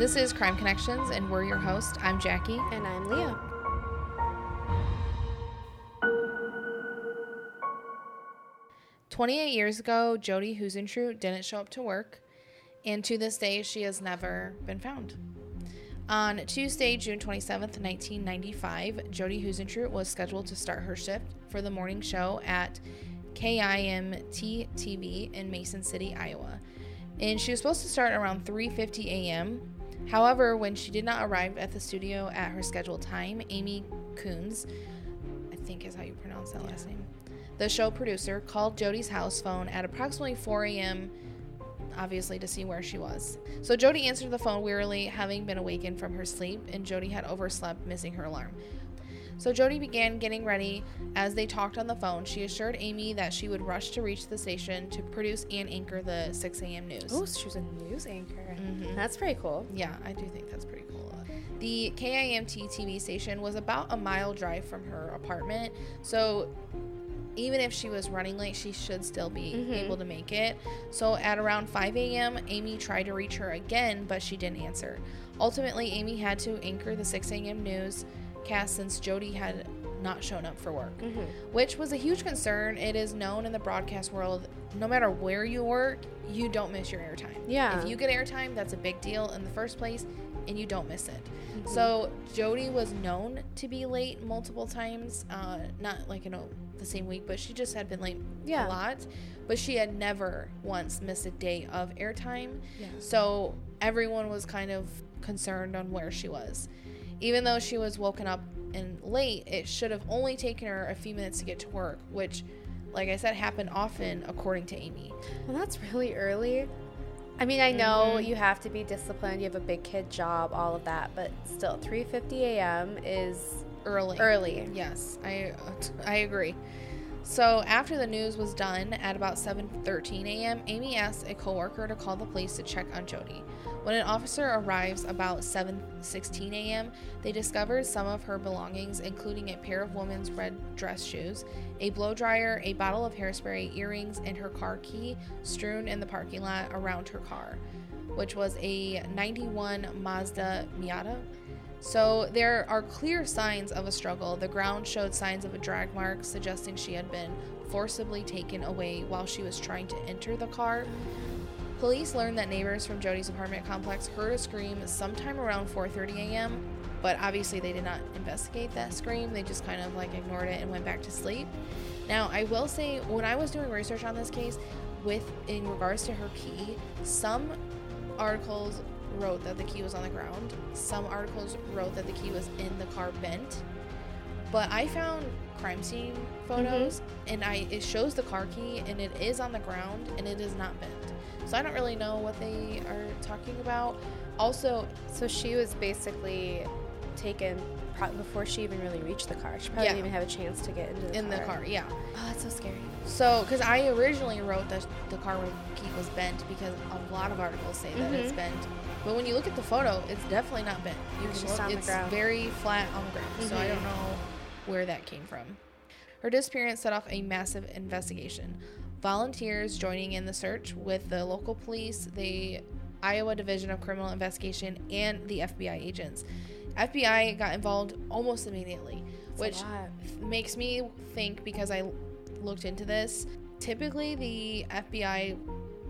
This is Crime Connections, and we're your host. I'm Jackie. And I'm Leah. Twenty-eight years ago, Jodi Huisentruit didn't show up to work, and to this day, she has never been found. On Tuesday, June 27th, 1995, Jodi Huisentruit was scheduled to start her shift for the morning show at KIMT TV in Mason City, Iowa. And she was supposed to start around 3:50 a.m. However, when she did not arrive at the studio at her scheduled time, Amy Kuns, I think is how you pronounce that last name, the show producer, called Jodi's house phone at approximately 4 a.m obviously to see where she was. So Jodi answered the phone wearily, having been awakened from her sleep, and Jodi had overslept, missing her alarm. So Jodi began getting ready. As they talked on the phone, she assured Amy that she would rush to reach the station to produce and anchor the 6 a.m. news. Oh, she was a news anchor. Mm-hmm. That's pretty cool. Yeah, I do think that's pretty cool. The KIMT TV station was about a mile drive from her apartment, so even if she was running late, she should still be mm-hmm. able to make it. So at around 5 a.m., Amy tried to reach her again, but she didn't answer. Ultimately, Amy had to anchor the 6 a.m. news cast since Jodi had not shown up for work, mm-hmm. which was a huge concern. It is known in the broadcast world, no matter where you work, you don't miss your airtime. Yeah. If you get airtime, that's a big deal in the first place, and you don't miss it. Mm-hmm. So Jodi was known to be late multiple times, uh, not like in a the same week, but she just had been late yeah. a lot. But she had never once missed a day of airtime. Yeah. So everyone was kind of concerned on where she was. Even though she was woken up and late, it should have only taken her a few minutes to get to work, which, like I said, happened often according to Amy. Well, that's really early. I mean, I know mm-hmm. you have to be disciplined. You have a big kid job, all of that, but still, 3:50 a.m. is early. Early. Yes, I I agree. So after the news was done at about 7:13 a.m., Amy asked a coworker to call the police to check on Jodi. When an officer arrives about 7:16 a.m., they discovered some of her belongings, including a pair of women's red dress shoes, a blow dryer, a bottle of hairspray, earrings, and her car key strewn in the parking lot around her car, which was a 91 Mazda Miata. So there are clear signs of a struggle. The ground showed signs of a drag mark, suggesting she had been forcibly taken away while she was trying to enter the car. Police learned that neighbors from Jodi's apartment complex heard a scream sometime around 4:30 a.m., but obviously they did not investigate that scream. They just kind of like ignored it and went back to sleep. Now, I will say when I was doing research on this case with in regards to her key, some articles wrote that the key was on the ground. Some articles wrote that the key was in the car bent. But I found crime scene photos mm-hmm. and I it shows the car key and it is on the ground and it is not bent. So I don't really know what they are talking about. Also, so she was basically taken before she even really reached the car. She probably yeah. didn't even have a chance to get into the in car. the car. Yeah. Oh, that's so scary. So, because I originally wrote that the car key was bent because a lot of articles say that mm-hmm. it's bent, but when you look at the photo, it's definitely not bent. You it's can look, it's very flat on the ground. Mm-hmm. So I don't mm-hmm. know where that came from. Her disappearance set off a massive investigation. Volunteers joining in the search with the local police, the Iowa Division of Criminal Investigation, and the FBI agents. FBI got involved almost immediately, That's which makes me think because I looked into this. Typically, the FBI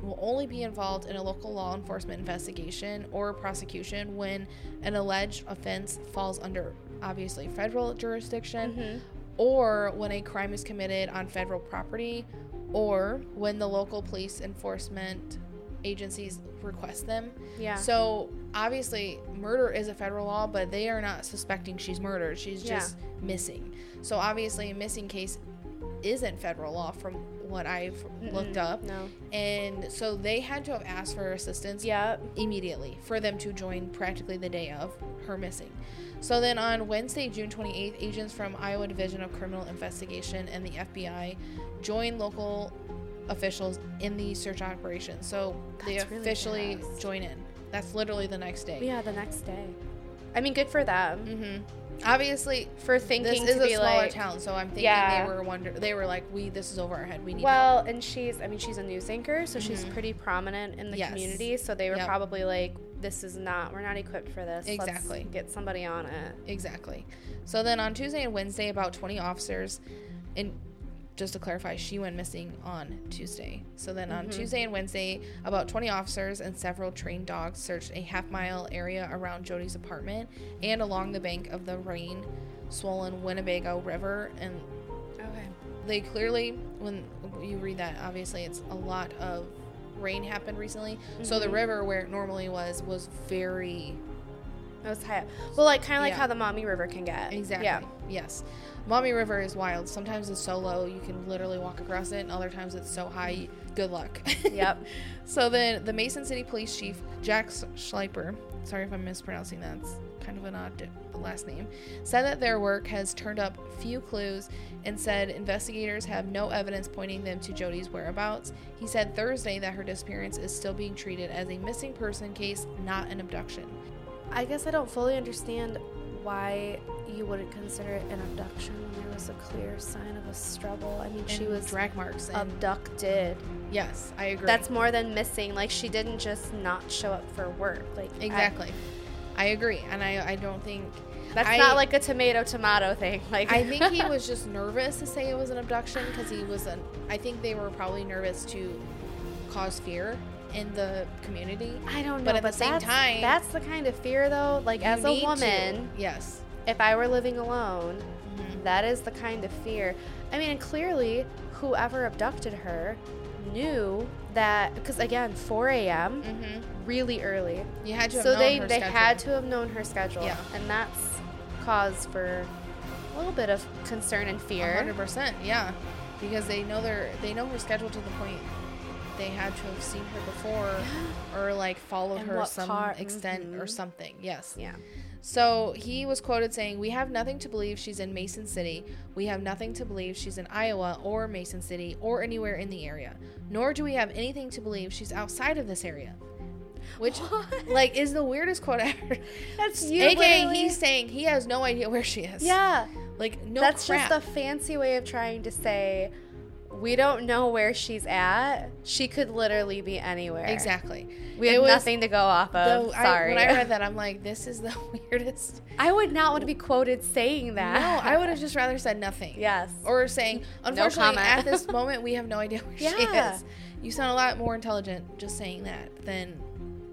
will only be involved in a local law enforcement investigation or prosecution when an alleged offense falls under obviously federal jurisdiction mm-hmm. or when a crime is committed on federal property or when the local police enforcement agencies request them. Yeah. So obviously murder is a federal law, but they are not suspecting she's murdered. She's just yeah. missing. So obviously a missing case isn't federal law from what I've Mm-mm, looked up. No. And so they had to have asked for assistance yeah. immediately for them to join practically the day of her missing. So then on Wednesday, June 28th, agents from Iowa Division of Criminal Investigation and the FBI joined local officials in the search operation. So they officially really join in. That's literally the next day. Yeah, the next day. I mean, good for them. Mm-hmm. Obviously, for thinking this is a smaller like, town, so I'm thinking Yeah. they were wonder they were like, we this is over our head. We need well, and she's, I mean, she's a news anchor, so she's Mhm. pretty prominent in the Yes. community. So they were Yep. probably like, this is not, we're not equipped for this. Exactly. Let's get somebody on it. Exactly. So then on Tuesday and Wednesday, about 20 officers, and just to clarify, she went missing on Tuesday. So then on Mhm. Tuesday and Wednesday, about 20 officers and several trained dogs searched a half mile area around Jodi's apartment and along the bank of the rain swollen Winnebago River. And Okay. they clearly, when you read that, obviously it's a lot of rain happened recently. So the Mhm. river where it normally was was very It was high up. Well, like kind of like Yeah. how the Maumee River can get. Exactly. Yeah. Yes. Maumee River is wild. Sometimes it's so low you can literally walk across it, and other times it's so high. Good luck. Yep. so then the Mason City Police Chief Jack Schlieper, sorry if I'm mispronouncing that, it's kind of an odd last name, said that their work has turned up few clues and said investigators have no evidence pointing them to Jodi's whereabouts. He said Thursday that her disappearance is still being treated as a missing person case, not an abduction. I guess I don't fully understand why you wouldn't consider it an abduction when there was a clear sign of a struggle. I mean, she was drag marks. And, abducted. yes, I agree. That's more than missing. Like she didn't just not show up for work. Like I- Exactly. I, agree. And I, I don't think that's I- not like a tomato tomato thing. Like I think he was just nervous to say it was an abduction because he was an I think they were probably nervous to cause fear in the community. I don't know. But at the same that's, time- that's the kind of fear though. Like as a need to- woman, yes. if I were living alone, Mhm. that is the kind of fear. I mean, and clearly, whoever abducted her knew that because again, 4 a.m. Mhm. really early. You had to have so known they they schedule. had to have known her schedule Yeah. and that's cause for a little bit of concern and fear hundred percent, yeah. Because they know their they know her schedule to the point they had to have seen her before or like followed And her some car- extent or mhm. something. Yes. yeah So he was quoted saying, We have nothing to believe she's in Mason City. We have nothing to believe she's in Iowa or Mason City or anywhere in the area. Nor do we have anything to believe she's outside of this area. Which, What? like, is the weirdest quote ever. that's you AKA, literally- he's saying he has no idea where she is. yeah Like, no that's crap. just a fancy way of trying to say we don't know where she's at she could literally be anywhere Exactly. we have nothing to go off of The- I- sorry when I read that, I'm like, this is the weirdest. I would not want to be quoted saying that No, I would have just rather said nothing. yes Or saying, unfortunately, comment. at this moment, we have no idea where she Yeah. is. You sound a lot more intelligent just saying that than,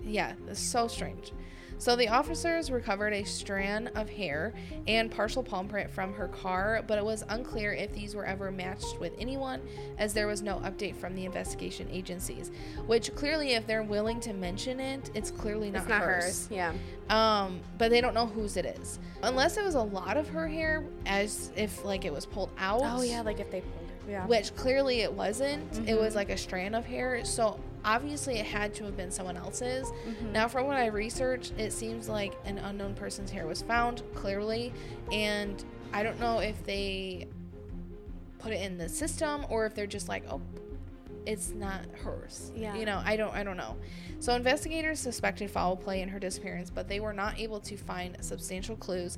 yeah, it's so strange. So the officers recovered a strand of hair and partial palm print from her car, but it was unclear if these were ever matched with anyone, as there was no update from the investigation agencies. Which clearly, if they're willing to mention it, it's clearly not, it's not hers. hers yeah Um, but they don't know whose it is, unless it was a lot of her hair, as if like it was pulled out. oh yeah like if they pulled her yeah Which clearly it wasn't. It was Mhm. like a strand of hair. So obviously it had to have been someone else's. Mhm. Now, from what I researched, it seems like an unknown person's hair was found, clearly. And I don't know if they put it in the system or if they're just like, oh, it's not hers. Yeah. You know, I don't I don't know. So investigators suspected foul play in her disappearance, but they were not able to find substantial clues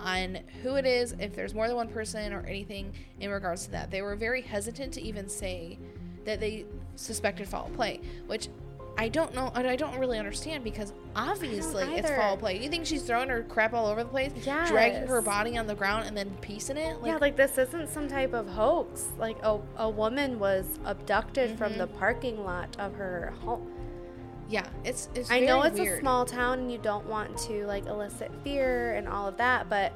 on who it is, if there's more than one person or anything in regards to that. They were very hesitant to even say that they suspected foul play, which I don't know and I don't really understand because obviously it's foul play. You think she's throwing her crap all over the place? Dragging her body on the ground and then piecing it? yeah, like this isn't some type of hoax. Like a, a woman was abducted from Mhm. the parking lot of her home. yeah, it's it's I know it's weird. a small town and you don't want to like elicit fear and all of that, but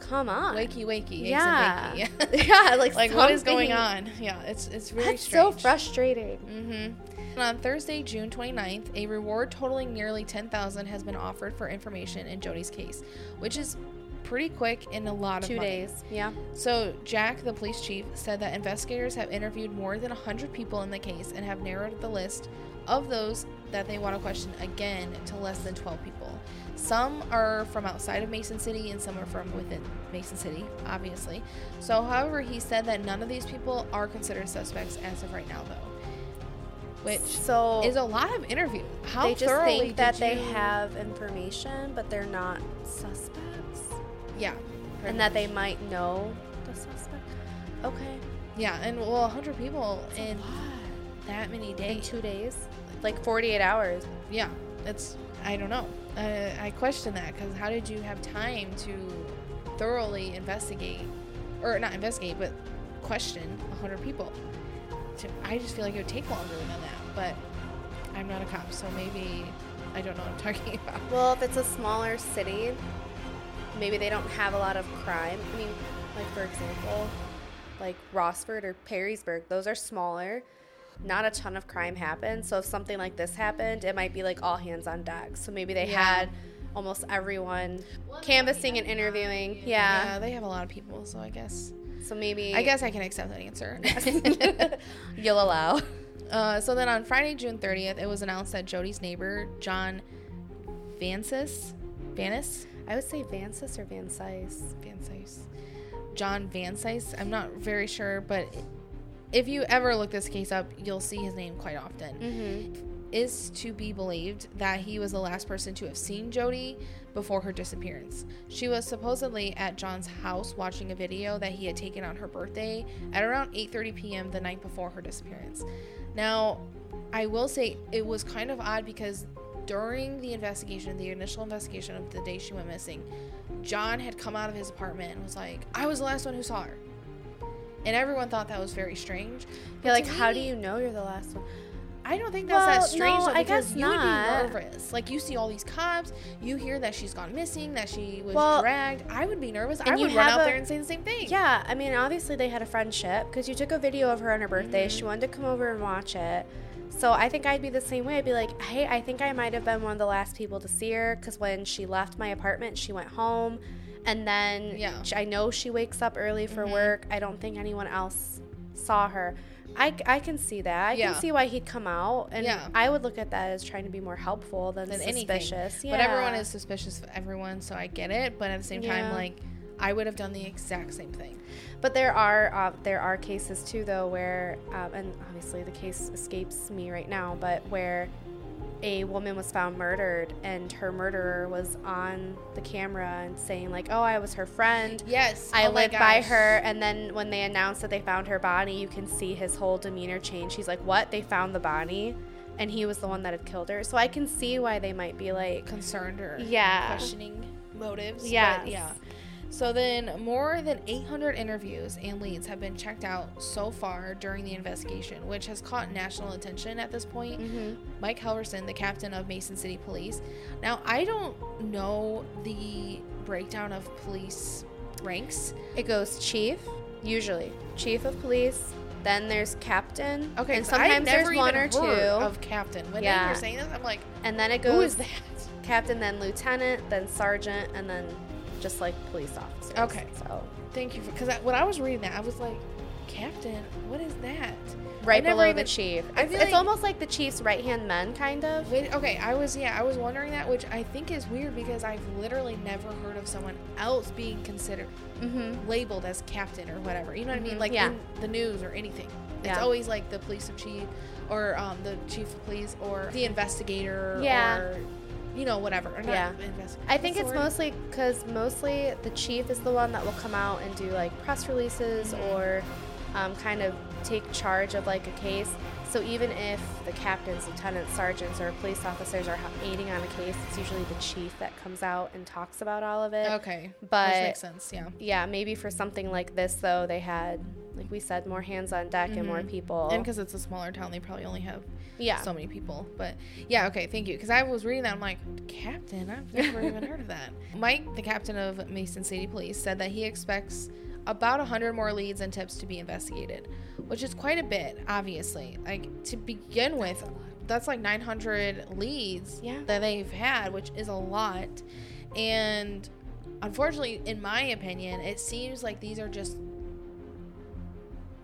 come on. wakey wakey, yeah. yeah, like like what is going on? Yeah, it's it's very That's so frustrating. Mm-hmm. And on Thursday, June 29th, a reward totaling nearly 10000 has been offered for information in Jodi's case, which is pretty quick in a lot of Two money. days. Yeah. So, Jack, the police chief, said that investigators have interviewed more than 100 people in the case and have narrowed the list of those that they want to question again to less than 12 people. Some are from outside of Mason City and some are from within Mason City, obviously. So, however, he said that none of these people are considered suspects as of right now, though. Which So is a lot of interviews. How they just think that they you- have information, but they're not suspects. Yeah. and that they might know the suspect. Okay. Yeah, and well, 100 people in that many In days. two days, like 48 hours. Yeah, it's I don't know. Uh, I question that because how did you have time to thoroughly investigate, or not investigate, but question 100 people? I just feel like it would take longer than that, but I'm not a cop, so maybe I don't know what I'm talking about. Well, if it's a smaller city, maybe they don't have a lot of crime. I mean, like for example, like Rossford or Perrysburg, those are smaller. Not a ton of crime happens. So if something like this happened, it might be like all hands on deck. So maybe they Yeah. had almost everyone canvassing and interviewing. Yeah. they have a lot of people, so I guess So maybe I guess I can accept that answer. you'll allow. Uh, so then on Friday, June 30th, it was announced that Jodi's neighbor, John Vansis, Vanis, I would say Vansis or Van Sice. Vansis, John Vansis, I'm not very sure, but if you ever look this case up, you'll see his name quite often. Mm-hmm. Is to be believed that he was the last person to have seen Jodi before her disappearance. She was supposedly at John's house watching a video that he had taken on her birthday at around 8:30 p.m. the night before her disappearance. Now, I will say it was kind of odd because during the investigation, the initial investigation of the day she went missing, John had come out of his apartment and was like, "I was the last one who saw her." And everyone thought that was very strange. But You're like, how do you know you're the last one? I don't think that's Well, that strange no, though, I because guess you not. would be nervous. Like you see all these cops, you hear that she's gone missing, that she was Well, dragged. I would be nervous. I would run out a- there and say the same thing. Yeah, I mean, obviously they had a friendship because you took a video of her on her birthday. Mm-hmm. She wanted to come over and watch it. So I think I'd be the same way. I'd be like, hey, I think I might have been one of the last people to see her because when she left my apartment, she went home. And then Yeah. I know she wakes up early for Mhm. work. I don't think anyone else saw her. I, I can see that. I Yeah. can see why he'd come out. And Yeah. I would look at that as trying to be more helpful than, Than suspicious. But everyone is suspicious of everyone, so I get it. But at the same time, like I would have done the exact same thing. But there are uh, there are cases too, though, where um, and obviously the case escapes me right now, but where a woman was found murdered and her murderer was on the camera and saying like, "Oh, I was her friend. Yes, I oh lived by her." And then when they announced that they found her body, you can see his whole demeanor change. He's like, "What? They found the body?" And he was the one that had killed her. So I can see why they might be like, concerned or Yeah. questioning motives. yeah yeah. So then, more than 800 interviews and leads have been checked out so far during the investigation, which has caught national attention at this point. Mhm. Mike Helverson, the captain of Mason City Police. Now, I don't know the breakdown of police ranks. It goes chief, usually chief of police. Then there's captain. Okay, and sometimes there's one or two. of captain. When Yeah. were saying this, I'm like, and then it goes is that? captain, then lieutenant, then sergeant, and then just like police officers. Okay. So Thank you for because when I was reading that, I was like, captain, what is that? right below even- the chief. I It's, it's like- almost like the chief's right hand men, kind of. Wait, okay, I was yeah, I was wondering that, which I think is weird because I've literally never heard of someone else being considered Mm-hmm. labeled as captain or whatever. You know what I mean? Mhm, Like yeah. in the news or anything. It's Yeah. always like the police of chief or um, the chief of police or the investigator Yeah. or you know whatever. Or not Yeah. I think it's mostly because mostly the chief is the one that will come out and do like press releases Mhm. or um, kind of take charge of like a case. So even if the captains, lieutenants, sergeants, or police officers are aiding on a case, it's usually the chief that comes out and talks about all of it. Okay. But- Which makes sense, yeah. Yeah, maybe for something like this though, they had like we said, more hands on deck and more Mhm. people. And because it's a smaller town, they probably only have yeah, so many people. But yeah, okay, thank you. Because I was reading that, I'm like, Captain, I've never even heard of that. Mike, the captain of Mason City Police, said that he expects about 100 more leads and tips to be investigated, which is quite a bit, obviously. Like, to begin with, that's like 900 leads Yeah. that they've had, which is a lot. And unfortunately, in my opinion, it seems like these are just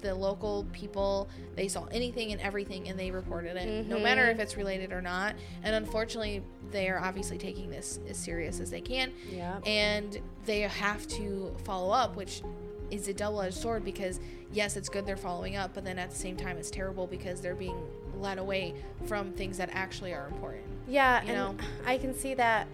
the local people they saw anything and everything and they reported it no mm-hmm. matter if it's related or not and unfortunately they are obviously taking this as serious as they can yeah, and they have to follow up which is a double-edged sword because yes it's good they're following up but then at the same time it's terrible because they're being led away from things that actually are important yeah. you know? I can see that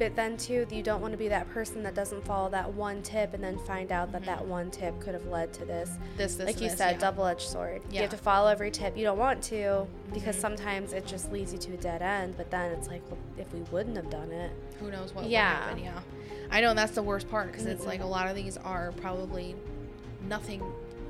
but then too, you don't want to be that person that doesn't follow that one tip and then find out that Mhm. that one tip could have led to this. This, this, like you this, said, yeah. double-edged sword. You have to follow every tip. You don't want to because Mhm. sometimes it just leads you to a dead end. But then it's like, well, if we wouldn't have done it, Who knows what Yeah. would happen? Yeah, I know that's the worst part because it's like a lot of these are probably nothing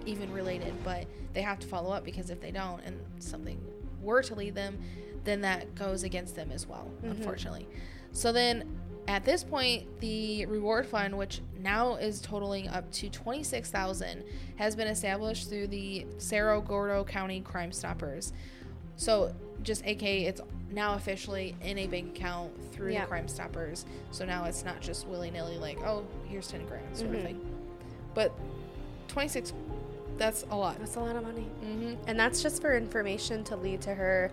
even related, but they have to follow up because if they don't and something were to lead them, then that goes against them as well, Mhm. unfortunately. So then at this point, the reward fund, which now is totaling up to 26,000, has been established through the Cerro Gordo County Crime Stoppers. So just AK, it's now officially in a bank account through Yeah. Crime Stoppers. So now it's not just willy nilly like, oh, here's 10 grand sort Mhm. of thing. But 26, that's a lot. that's a lot of money. hmm And that's just for information to lead to her,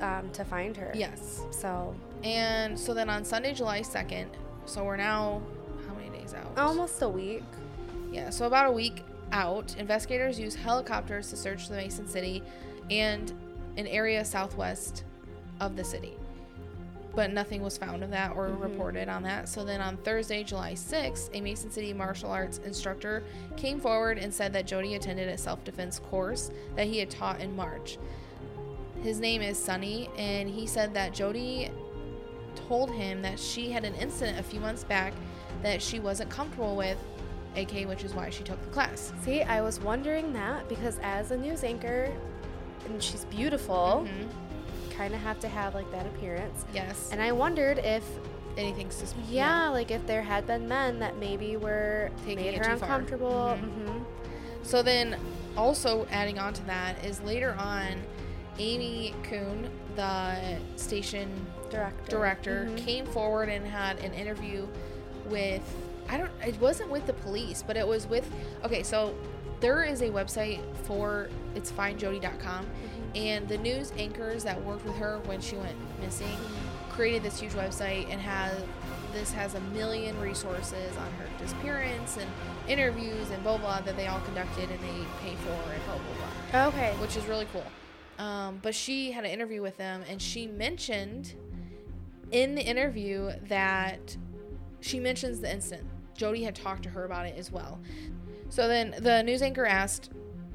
um, to find her. Yes. So And so then on Sunday, July 2nd, so we're now, how many days out? almost a week. Yeah, so about a week out, investigators used helicopters to search the Mason City and an area southwest of the city. But nothing was found of that or Mhm. reported on that. So then on Thursday, July 6th, a Mason City martial arts instructor came forward and said that Jodi attended a self defense course that he had taught in March. His name is Sunny, and he said that Jodi told him that she had an incident a few months back that she wasn't comfortable with, AK, which is why she took the class. See, I was wondering that because as a news anchor, and she's beautiful, Mhm. kind of have to have like that appearance. Yes. And I wondered if, anything sus- yeah, like if there had been men that maybe were Taking made her uncomfortable. Mhm. hmm So then, also adding on to that is later on, Amy Kuhn, the station Director. director, Mhm. came forward and had an interview with I don't it wasn't with the police, but it was with okay, so there is a website for it's findjodi.com Mhm. and the news anchors that worked with her when she went missing created this huge website and has this has a million resources on her disappearance and interviews and blah blah that they all conducted and they pay for and blah blah blah Okay. which is really cool. Um, but she had an interview with them, and she mentioned in the interview that she mentions the incident. Jodi had talked to her about it as well. So then the news anchor asked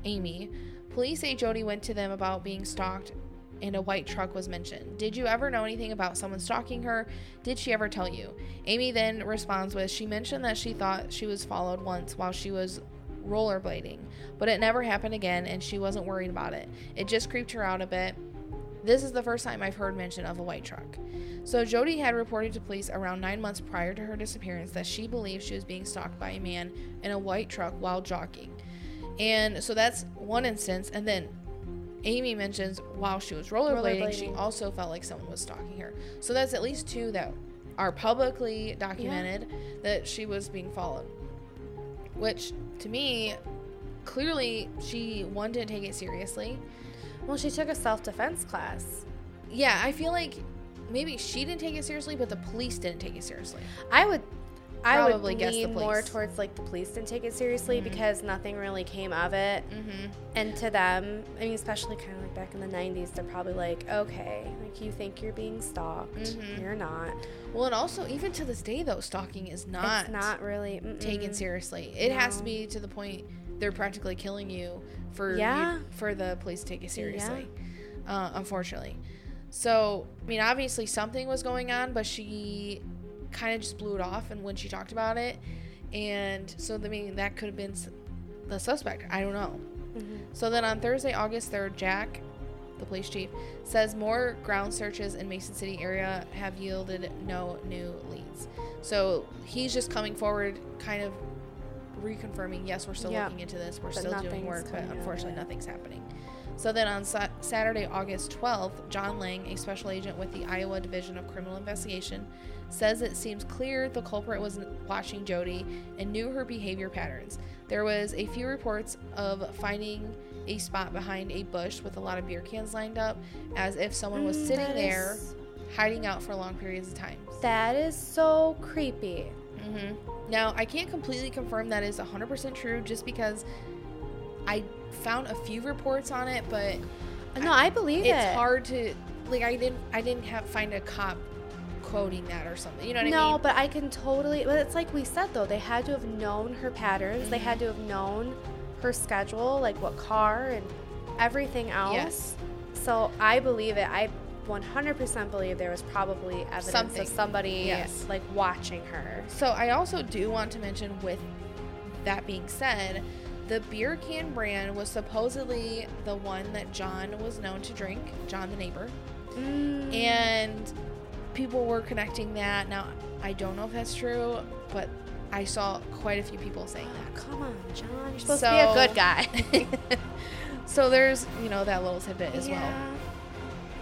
Amy, "Police say Jodi went to them about being stalked." And a white truck was mentioned. Did you ever know anything about someone stalking her? Did she ever tell you? Amy then responds with, She mentioned that she thought she was followed once while she was rollerblading, but it never happened again and she wasn't worried about it. It just creeped her out a bit. This is the first time I've heard mention of a white truck. So Jodi had reported to police around nine months prior to her disappearance that she believed she was being stalked by a man in a white truck while jogging. And so that's one instance. And then Amy mentions while she was rollerblading, she also felt like someone was stalking her. So that's at least two that are publicly documented that she was being followed. Which to me, clearly she one didn't take it seriously. Well, she took a self defense class. Yeah, I feel like maybe she didn't take it seriously, but the police didn't take it seriously. I would. I Probably would guess the lean more towards like the police didn't take it seriously Mhm. because nothing really came of it. Mm-hmm. And to them, I mean, especially kind of like back in the 90s, they're probably like, okay, like you think you're being stalked. Mhm. You're not. Well, and also even to this day though, stalking is not, it's not really mm-mm. taken seriously. It has to be to the point they're practically killing you for you- Yeah. for the police to take it seriously. Uh, unfortunately, so I mean, obviously something was going on, but she kind of just blew it off, and when she talked about it, and so I mean that could have been the suspect. I don't know. Mhm. So then on Thursday, August 3rd, Jack, the police chief, says more ground searches in Mason City area have yielded no new leads. So he's just coming forward, kind of reconfirming, yes, we're still looking into this, we're But still doing work, but coming out of unfortunately nothing's happening. So then on sa- Saturday, August 12th, John Lang, a special agent with the Iowa Division of Criminal Investigation, says it seems clear the culprit was watching Jodi and knew her behavior patterns. There was a few reports of finding a spot behind a bush with a lot of beer cans lined up, as if someone was Mm, sitting there is- hiding out for long periods of time. That is so creepy. hmm Now, I can't completely confirm that is 100% true just because I found a few reports on it, but No, I believe it's it. hard to like I didn't I didn't have find a cop quoting that or something. You know what no, I mean? No, but I can totally. But it's like we said though, they had to have known her patterns. They Mm-hmm. had to have known her schedule, like what car and everything else. Yes. So I believe it. I 100% believe there was probably evidence Something. of somebody Yes. like watching her. So I also do want to mention with that being said, the beer can brand was supposedly the one that John was known to drink, John the neighbor. Mm. And people were connecting that. Now, I don't know if that's true, but I saw quite a few people saying that. Come on, John. You're supposed to be a good guy. so there's, you know, that little tidbit as well.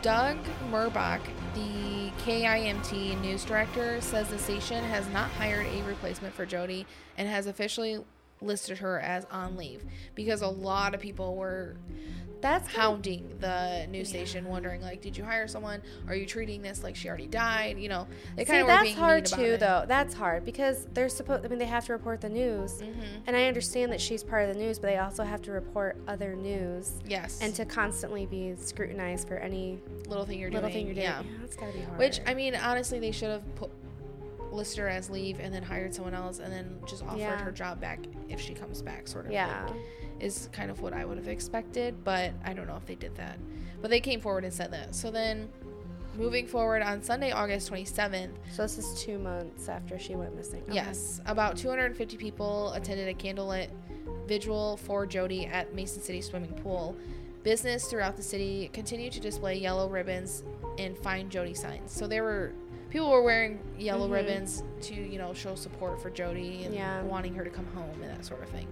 Doug Murbach, the KIMT news director, says the station has not hired a replacement for Jodi and has officially listed her as on leave because a lot of people were That's hounding the news station, wondering like, did you hire someone? Are you treating this like she already died? You know, they kind of that's hard too, it. though. That's hard because they're supposed. I mean, they have to report the news, Mm-hmm. and I understand that she's part of the news, but they also have to report other news Yes, and to constantly be scrutinized for any little thing you're little doing. thing you're doing. Yeah. Yeah, that's gotta be hard. Which I mean, honestly, they should have put listed her as leave and then hired someone else and then just offered Yeah. her job back if she comes back, sort of. yeah, thing, is kind of what I would have expected, but I don't know if they did that. But they came forward and said that. So then, moving forward on Sunday, August 27th, so this is two months after she went missing. Okay. yes, about 250 people attended a candlelit vigil for Jodi at Mason City Swimming Pool. Business throughout the city continued to display yellow ribbons and find Jodi signs. So there were people were wearing yellow Mhm. ribbons to you know show support for Jodi and Yeah. wanting her to come home and that sort of thing.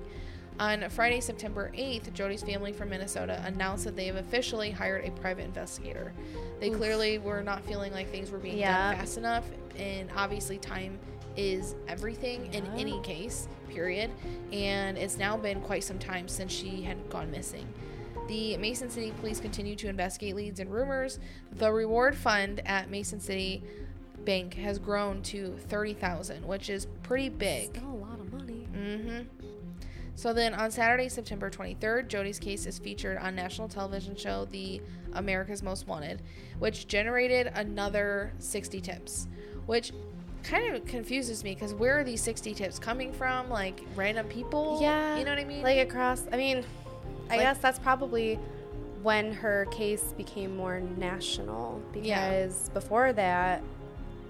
On Friday, September 8th, Jodi's family from Minnesota announced that they have officially hired a private investigator. They Oof. clearly were not feeling like things were being Yeah. done fast enough, and obviously, time is everything in any case, period. And it's now been quite some time since she had gone missing. The Mason City police continue to investigate leads and rumors. The reward fund at Mason City Bank has grown to 30,000, which is pretty big. Still a lot of money. Mm-hmm. So then on Saturday, September 23rd, Jodi's case is featured on national television show The America's Most Wanted, which generated another 60 tips, which kind of confuses me because where are these 60 tips coming from? Like random people? Yeah, You know what I mean? Like across. I mean, I Like- guess that's probably when her case became more national because Yeah. before that.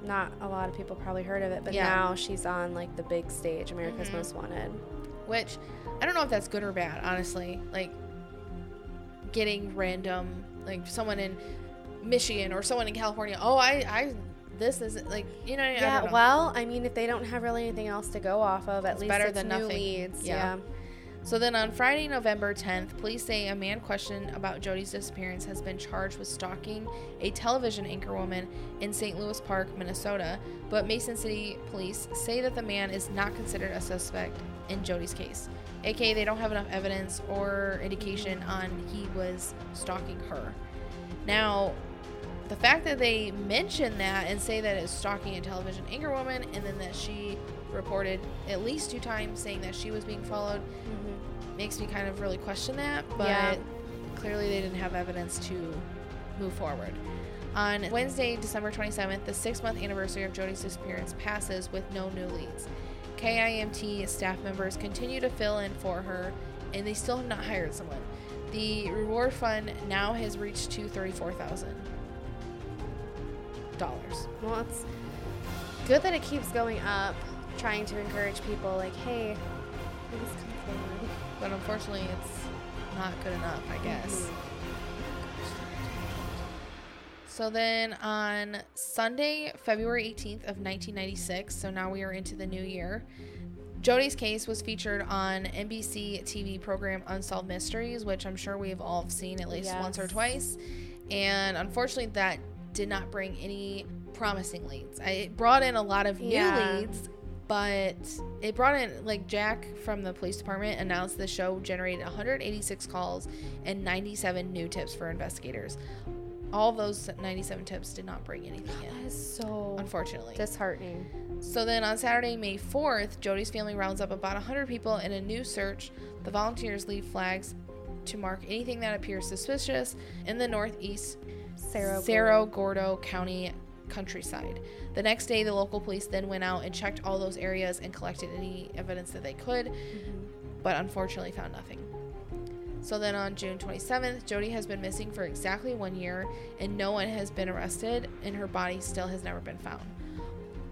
Not a lot of people probably heard of it, but Yeah. now she's on like the big stage, America's Mhm. Most Wanted. which I don't know if that's good or bad, honestly. Like getting random, like someone in Michigan or someone in California. Oh, I, I, this is like, you know, I Yeah, don't know. well, I mean, if they don't have really anything else to go off of, at It's least better it's than new nothing. leads. Yeah. Yeah. So then on Friday, November 10th, police say a man questioned about Jodi's disappearance has been charged with stalking a television anchorwoman in St. Louis Park, Minnesota, but Mason City police say that the man is not considered a suspect in Jodi's case. AKA, they don't have enough evidence or indication on he was stalking her. Now, the fact that they mention that and say that it's stalking a television anchor woman, and then that she reported at least two times saying that she was being followed, mm-hmm. makes me kind of really question that. But yeah. clearly, they didn't have evidence to move forward. On Wednesday, December 27th, the six month anniversary of Jodi's disappearance passes with no new leads. KIMT staff members continue to fill in for her, and they still have not hired someone. The reward fund now has reached 234,000. Well, it's good that it keeps going up, trying to encourage people like, hey, please come forward. But unfortunately, it's not good enough, I guess. Mm-hmm. So then on Sunday, February 18th of 1996, so now we are into the new year. Jodi's case was featured on NBC TV program Unsolved Mysteries, which I'm sure we've all seen at least yes. once or twice. And unfortunately, that did not bring any promising leads. I, it brought in a lot of new Yeah. leads, but it brought in, like, Jack from the police department announced the show generated 186 calls and 97 new tips for investigators. All those 97 tips did not bring anything in, is so unfortunately. disheartening. So then on Saturday, May 4th, Jodi's family rounds up about 100 people in a new search. The volunteers leave flags to mark anything that appears suspicious in the northeast Cerro Cerro Gordo County countryside. The next day, the local police then went out and checked all those areas and collected any evidence that they could, but unfortunately found nothing. So then on June 27th, Jodi has been missing for exactly one year, and no one has been arrested, and her body still has never been found.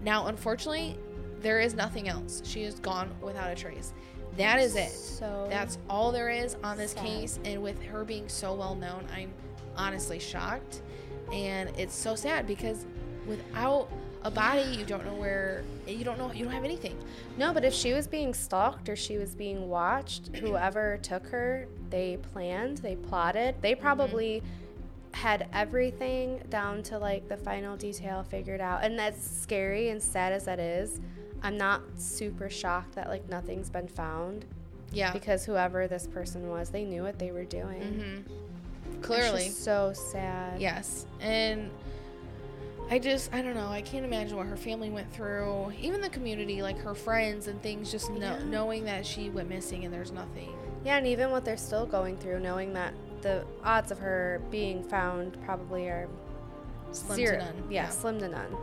Now, unfortunately, there is nothing else. She is gone without a trace. That is it. So That's all there is on this Sad. case, and with her being so well known, I'm honestly shocked, and it's so sad because without a body, you don't know where you don't know you don't have anything. No, but if she was being stalked or she was being watched, whoever took her, they planned, they plotted. They Mm-hmm. probably had everything down to like the final detail figured out. And that's scary and sad as that is. I'm not super shocked that like nothing's been found Yeah, because whoever this person was, they knew what they were doing. hmm clearly, so sad. yes, and. I just, I don't know. I can't imagine what her family went through. Even the community, like her friends and things, just know, Yeah. knowing that she went missing and there's nothing. Yeah, and even what they're still going through, knowing that the odds of her being found probably are Slim zero. to none. Yeah, slim to none.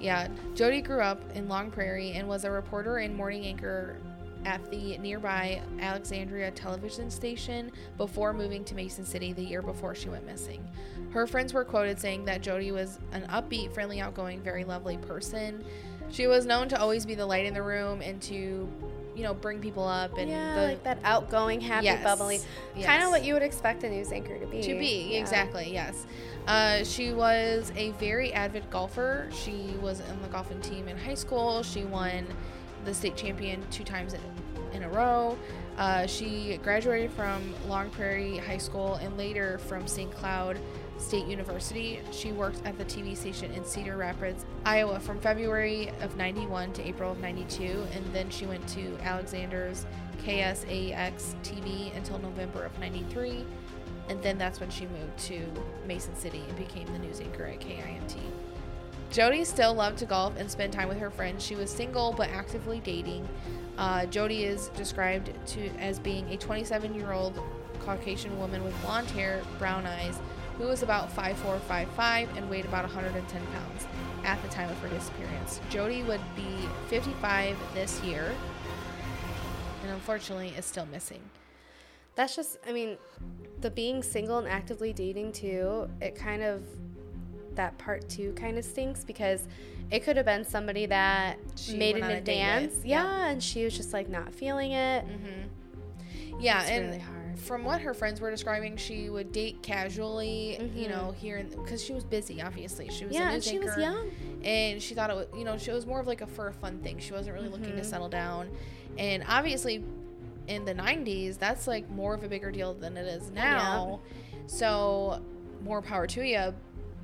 Yeah, Jodi grew up in Long Prairie and was a reporter and morning anchor at the nearby Alexandria television station before moving to Mason City the year before she went missing. Her friends were quoted saying that Jodi was an upbeat, friendly, outgoing, very lovely person. She was known to always be the light in the room and to, you know, bring people up and yeah, the, like that outgoing, happy, Yes, bubbly, yes. kind of what you would expect a news anchor to be. To be, Yeah. exactly, yes. Uh, she was a very avid golfer. She was in the golfing team in high school. She won the state champion two times in, in a row. Uh, she graduated from Long Prairie High School and later from St. Cloud State University. She worked at the TV station in Cedar Rapids, Iowa from February of 91 to April of 92, and then she went to Alexander's KSAX TV until November of 93 and then that's when she moved to Mason City and became the news anchor at KIMT. Jodi still loved to golf and spend time with her friends. She was single but actively dating. Uh, Jodi is described to as being a 27-year-old Caucasian woman with blonde hair, brown eyes, who was about 5'4", 5'5", and weighed about 110 pounds at the time of her disappearance. Jodi would be 55 this year, and unfortunately is still missing. That's just, I mean, the being single and actively dating too, it kind of, that part too kind of stinks because it could have been somebody that She made an advance. Yeah, yeah. and she was just like not feeling it. Mm-hmm. Yeah, It's and really hard. From what her friends were describing, she would date casually, you Mhm. know, here because she was busy. Obviously, she was a Yeah, and she was young. and she thought it was, you know, she was more of like a for a fun thing. She wasn't really looking to Mhm. settle down, and obviously, in the '90s, that's like more of a bigger deal than it is now. So, more power to you.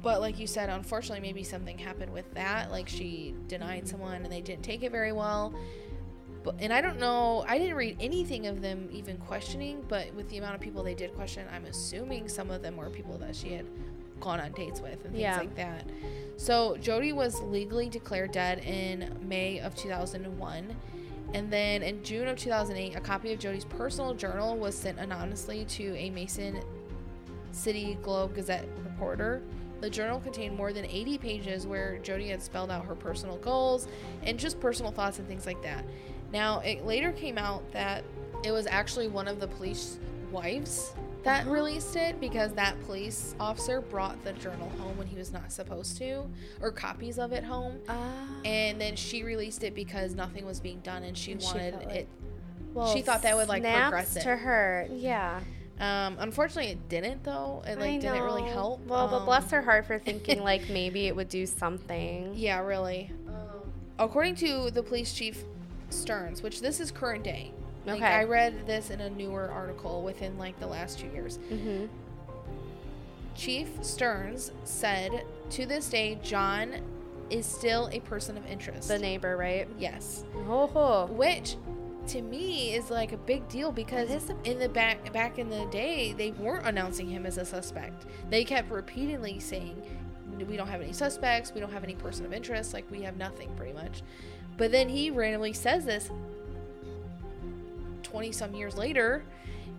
But like you said, unfortunately, maybe something happened with that. Like she denied someone, and they didn't take it very well. But, and I don't know. I didn't read anything of them even questioning. But with the amount of people they did question, I'm assuming some of them were people that she had gone on dates with and things Yeah. like that. So Jodi was legally declared dead in May of 2001. And then in June of 2008, a copy of Jodi's personal journal was sent anonymously to a Mason City Globe Gazette reporter. The journal contained more than 80 pages where Jodi had spelled out her personal goals and just personal thoughts and things like that. Now, it later came out that it was actually one of the police wives that Uh-huh. released it because that police officer brought the journal home when he was not supposed to, or copies of it home. Ah. And then she released it because nothing was being done and she And she wanted felt like- it. well, she thought that would, like, progress it. to her. Yeah. Um, unfortunately, it didn't though. It like didn't really help. Well, but Um, bless her heart for thinking like maybe it would do something. Yeah, really. Um, according to the police chief Stearns, which this is current day. Like, Okay. I read this in a newer article within like the last two years. Mm-hmm. Chief Stearns said, "To this day, John is still a person of interest." The neighbor, right? yes, Oh, ho. which to me is like a big deal because It is a- in the back back in the day they weren't announcing him as a suspect. They kept repeatedly saying, "We don't have any suspects. We don't have any person of interest. Like we have nothing, pretty much." But then he randomly says this twenty some years later,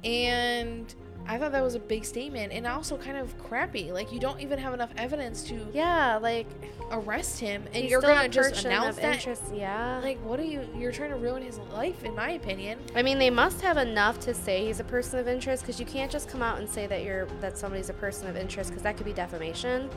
and I thought that was a big statement and also kind of crappy. Like you don't even have enough evidence to Yeah, like arrest him, and you're gonna just announce that. interest. Yeah. Like, what are you? You're trying to ruin his life, in my opinion. I mean, they must have enough to say he's a person of interest because you can't just come out and say that you're that somebody's a person of interest because that could be defamation.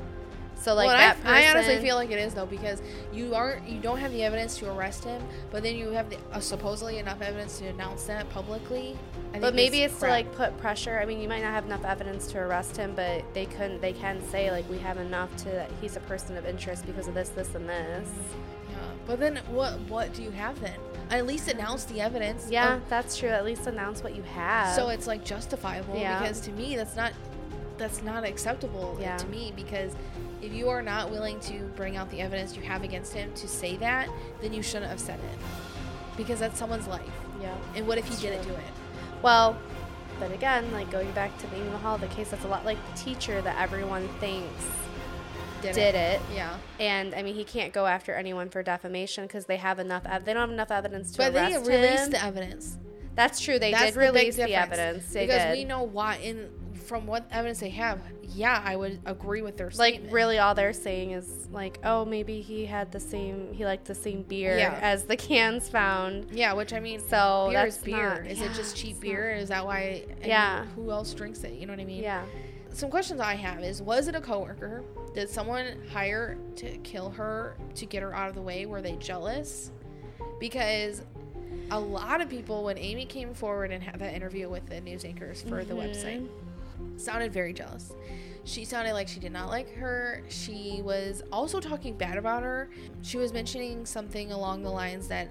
So like well, that I, I honestly feel like it is though because you aren't, you don't have the evidence to arrest him, but then you have the, uh, supposedly enough evidence to announce that publicly. But maybe it's to like put pressure. I mean, you might not have enough evidence to arrest him, but they couldn't. They can say like we have enough to that he's a person of interest because of this, this, and this. Yeah. But then what? What do you have then? At least announce the evidence. Yeah, of- that's true. At least announce what you have. so it's like justifiable Yeah. because to me that's not that's not acceptable Yeah. to me because if you are not willing to bring out the evidence you have against him to say that then you shouldn't have said it because that's someone's life yeah. and what if he didn't true. do it Well, but again, like going back to the Amy Hall, the case that's a lot like the teacher that everyone thinks did, it. yeah And I mean, he can't go after anyone for defamation because they have enough. Ev- they don't have enough evidence to but they released him. the evidence That's true. They That's did the release the evidence. They because did. we know why in from what evidence they have yeah i would agree with their like statement. really all they're saying is like oh maybe he had the same he liked the same beer Yeah. as the cans found yeah which i mean so beer that's is beer not- is yeah, it just cheap beer is that why I mean, Yeah. who else drinks it you know what i mean yeah some questions I have is was it a coworker? Did someone hire to kill her to get her out of the way? Were they jealous? Because a lot of people, when Amy came forward and had that interview with the news anchors for the Mhm. website, sounded very jealous. She sounded like she did not like her. She was also talking bad about her. She was mentioning something along the lines that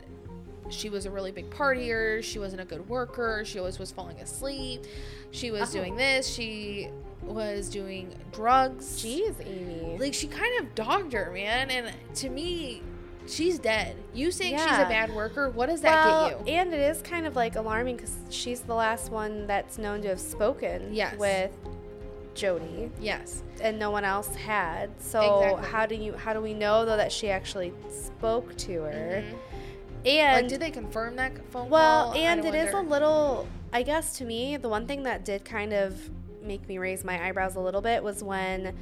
she was a really big partier. She wasn't a good worker. She always was falling asleep. She was Oh. doing this. She was doing drugs. jeez amy Like she kind of dogged her, man. And to me, she's dead. You saying she's a bad worker? What does that well, get you? and it is kind of like alarming because she's the last one that's known to have spoken Yes. with Jodi, yes. and no one else had. So Exactly. how do you how do we know though that she actually spoke to her? Mhm. And Like, did they confirm that phone Well, call? I and it is a little, I guess to me, the one thing that did kind of make me raise my eyebrows a little bit was when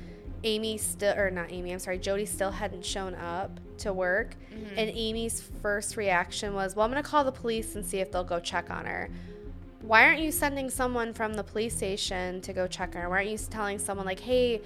Amy still, or not Amy, I'm sorry, Jodi still hadn't shown up to work. Mhm. And Amy's first reaction was, Well, I'm going to call the police and see if they'll go check on her. Why aren't you sending someone from the police station to go check on her? Why aren't you telling someone, like, hey,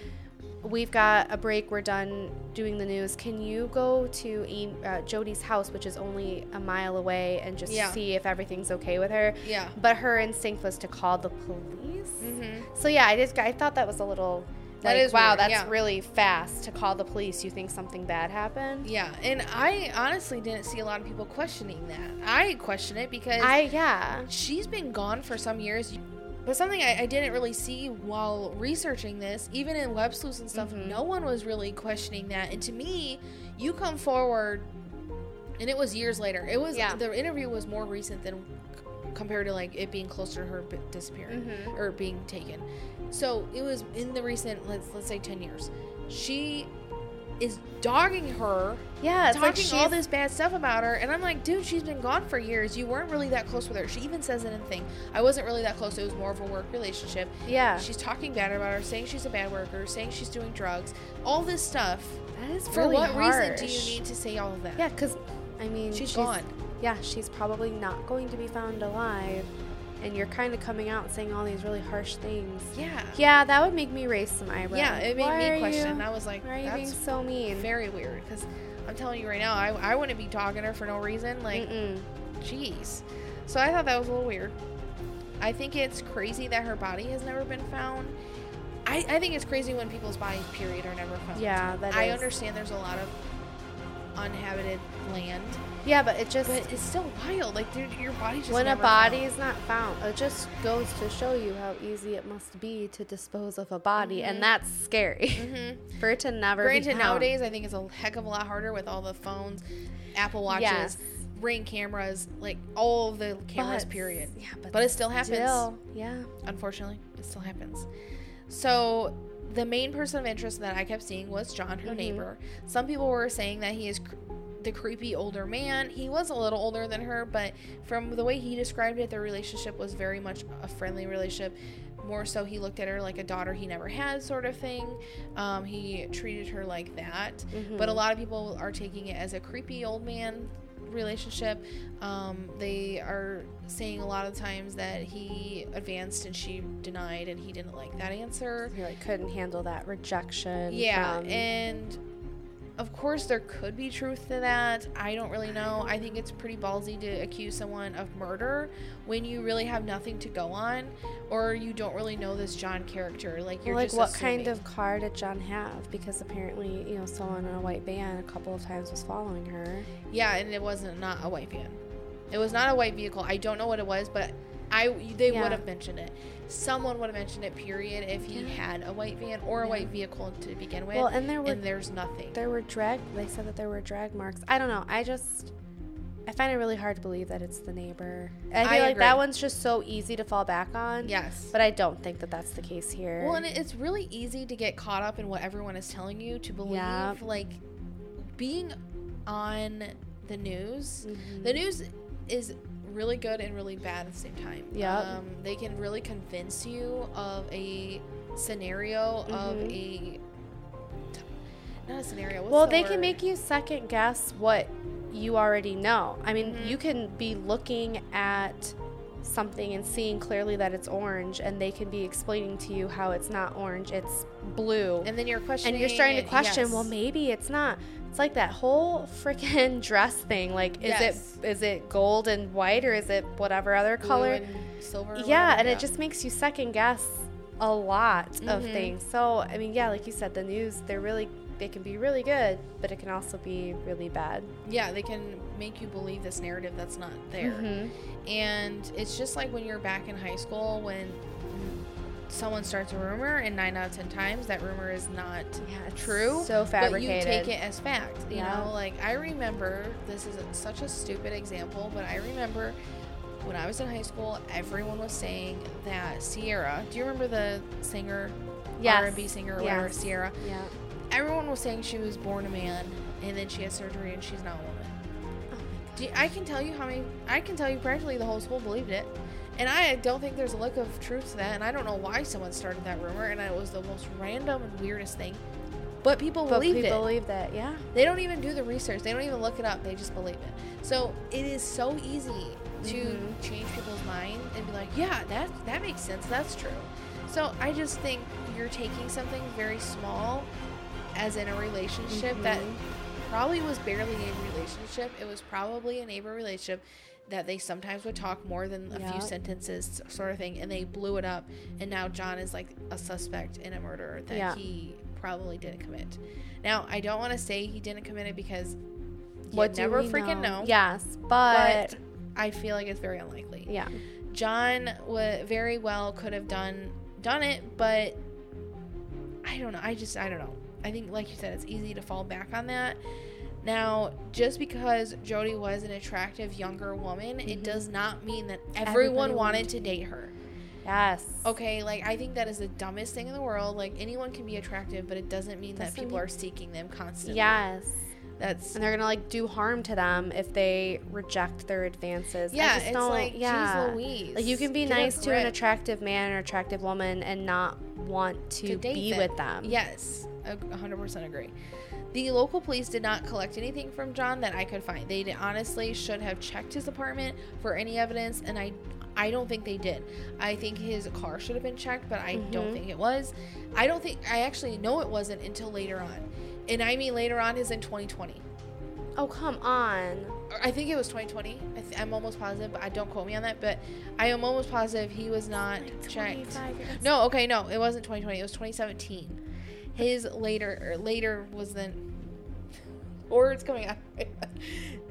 we've got a break. We're done doing the news. Can you go to Am- uh, Jodi's house, which is only a mile away, and just Yeah. see if everything's okay with her? Yeah. But her instinct was to call the police. Mm-hmm. So yeah, I just I thought that was a little. That like, is wow. weird, That's yeah. really fast to call the police. You think something bad happened? Yeah, and I honestly didn't see a lot of people questioning that. I question it because I yeah. she's been gone for some years. But something I, I didn't really see while researching this, even in web sleuths and stuff, Mhm. no one was really questioning that. And to me, you come forward, and it was years later. It was Yeah. the interview was more recent than compared to like it being closer to her disappearing Mhm. or being taken. So it was in the recent, let's let's say ten years. She is dogging her Yeah, it's like talking all this bad stuff about her and i'm like dude she's been gone for years. You weren't really that close with her. She even says it in thing i wasn't really that close. It was more of a work relationship. Yeah, she's talking bad about her saying she's a bad worker saying she's doing drugs all this stuff. That is for really what reason do you need to say all of that? Yeah, because I mean, she's gone. Yeah, she's probably not going to be found alive, and you're kind of coming out and saying all these really harsh things. yeah Yeah, that would make me raise some eyebrows. yeah it made Why me question You, i was like why are you being that's so mean? very weird because i'm telling you right now I, I wouldn't be talking to her for no reason like Mm-mm. Jeez. So I thought that was a little weird. I think it's crazy that her body has never been found. I, I think it's crazy when people's bodies, period, are never found. Yeah, that I is- understand there's a lot of uninhabited land, Yeah, but it just but it's still wild. Like, dude, your body just when a body found. is not found, it just goes to show you how easy it must be to dispose of a body, Mhm. and that's scary Mhm. for it to never. Granted, nowadays I think it's a heck of a lot harder with all the phones, Apple Watches, Yes. Ring cameras, like all the cameras. But- period. Yeah, but, But it still happens. Still, yeah. unfortunately it still happens so the main person of interest that i kept seeing was john her Mhm. neighbor some people were saying that he is cr- the creepy older man he was a little older than her but from the way he described it their relationship was very much a friendly relationship more so he looked at her like a daughter he never had, sort of thing. Um, he treated her like that. Mm-hmm. But a lot of people are taking it as a creepy old man relationship. Um, they are saying a lot of times that he advanced and she denied, and he didn't like that answer. He like couldn't handle that rejection. Yeah, from- and of course there could be truth to that. I don't really know. I think it's pretty ballsy to accuse someone of murder when you really have nothing to go on, or you don't really know this John character. Like you're like what kind of car did John have? Because apparently, you know, someone in a white van a couple of times was following her. Yeah, and it wasn't not a white van. It was not a white vehicle. I don't know what it was, but I they Yeah. would have mentioned it. Someone would have mentioned it. Period. If he Yeah. had a white van or a Yeah. white vehicle to begin with. Well, and there were and there's nothing. there were drag. They said that there were drag marks. I don't know. I just. I find it really hard to believe that it's the neighbor. I feel I like that one's just so easy to fall back on. yes. But I don't think that that's the case here. Well, and it's really easy to get caught up in what everyone is telling you to believe. Yeah. Like being on the news, Mhm. the news is really good and really bad at the same time. Yeah. Um, they can really convince you of a scenario of Mhm. a not a scenario. What's well, the they can make you second guess what you already know. I mean, Mhm. you can be looking at something and seeing clearly that it's orange, and they can be explaining to you how it's not orange, it's blue. and then you're questioning, and you're starting to question, yes. well, maybe it's not. It's like that whole freaking dress thing. Like, is Yes. it is it gold and white, or is it whatever other Blue color? silver. yeah, and it just makes you second guess a lot of Mhm. things. So, I mean, yeah, like you said, the news, they're really, they can be really good, but it can also be really bad. yeah, they can make you believe this narrative that's not there. Mhm. And it's just like when you're back in high school when someone starts a rumor and nine out of ten times that rumor is not Yeah, true. So fabricated But you take it as fact. You Yeah. know, like I remember this is such a stupid example, but I remember when I was in high school, everyone was saying that Ciara. Do you remember the singer, Yes. R&B singer, or whatever, Ciara? Yeah. Everyone was saying she was born a man, and then she had surgery, and she's not a woman. Oh you- I can tell you how many. I can tell you practically the whole school believed it, and I don't think there's a lick of truth to that. And I don't know why someone started that rumor, and it was the most random and weirdest thing. But people But believed people it. believe that, yeah. They don't even do the research. They don't even look it up. They just believe it. So it is so easy to Mhm. change people's mind and be like, yeah, that that makes sense. That's true. So I just think you're taking something very small, as in a relationship that Mhm. probably was barely a relationship. It was probably a neighbor relationship that they sometimes would talk more than a Yeah. few sentences, sort of thing, and they blew it up. And now John is like a suspect in a murder that Yeah. he probably didn't commit. Now I don't want to say he didn't commit it because you What do never we freaking know. Yes, but, but I feel like it's very unlikely. yeah. John w- very well could have done done it, but I don't know. I just I don't know. I think like you said, it's easy to fall back on that. Now, just because Jodi was an attractive younger woman, it Mhm. does not mean that everyone wanted wanted to date her. Yes. Okay, like I think that is the dumbest thing in the world. Like anyone can be attractive, but it doesn't mean that Doesn't people mean- are seeking them constantly. Yes. That's And they're gonna like do harm to them if they reject their advances. Yeah, just it's don't- like yeah. geez Louise. Like you can be nice to an attractive man or attractive woman and not want to, to date be them. with them. Yes, a 100% agree. The local police did not collect anything from John that I could find. They honestly should have checked his apartment for any evidence, and I, I don't think they did. I think his car should have been checked, but I don't Mhm. think it was. I don't think I actually know it wasn't until later on, and I mean later on is in 2020. Oh come on. I think it was 2020. I th- I'm almost positive, but I don't quote me on that. But I am almost positive he was not checked. No, okay, no, it wasn't 2020. It was 2017. His later er, or later was then words coming out.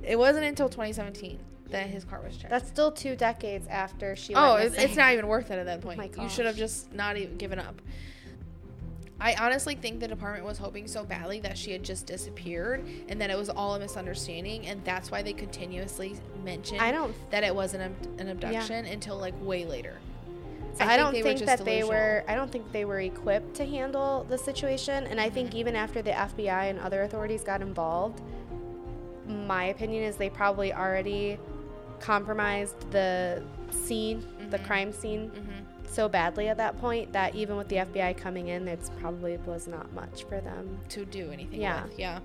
it wasn't until 2017 that his car was checked. That's still two decades after she. oh, it's, it's not even worth it at that Oh point. my you should have just not even given up. I honestly think the department was hoping so badly that she had just disappeared and that it was all a misunderstanding, and that's why they continuously mentioned I don't. that it wasn't an, an abduction until like way later. So I, don't they think, that they were. I don't think they were equipped to handle the situation. And I think Mhm. even after the FBI and other authorities got involved, my opinion is they probably already compromised the scene, the Mhm. crime scene. Mm-hmm. so badly at that point that even with the FBI coming in, it's probably was not much for them. to do anything Yeah. with. Yeah.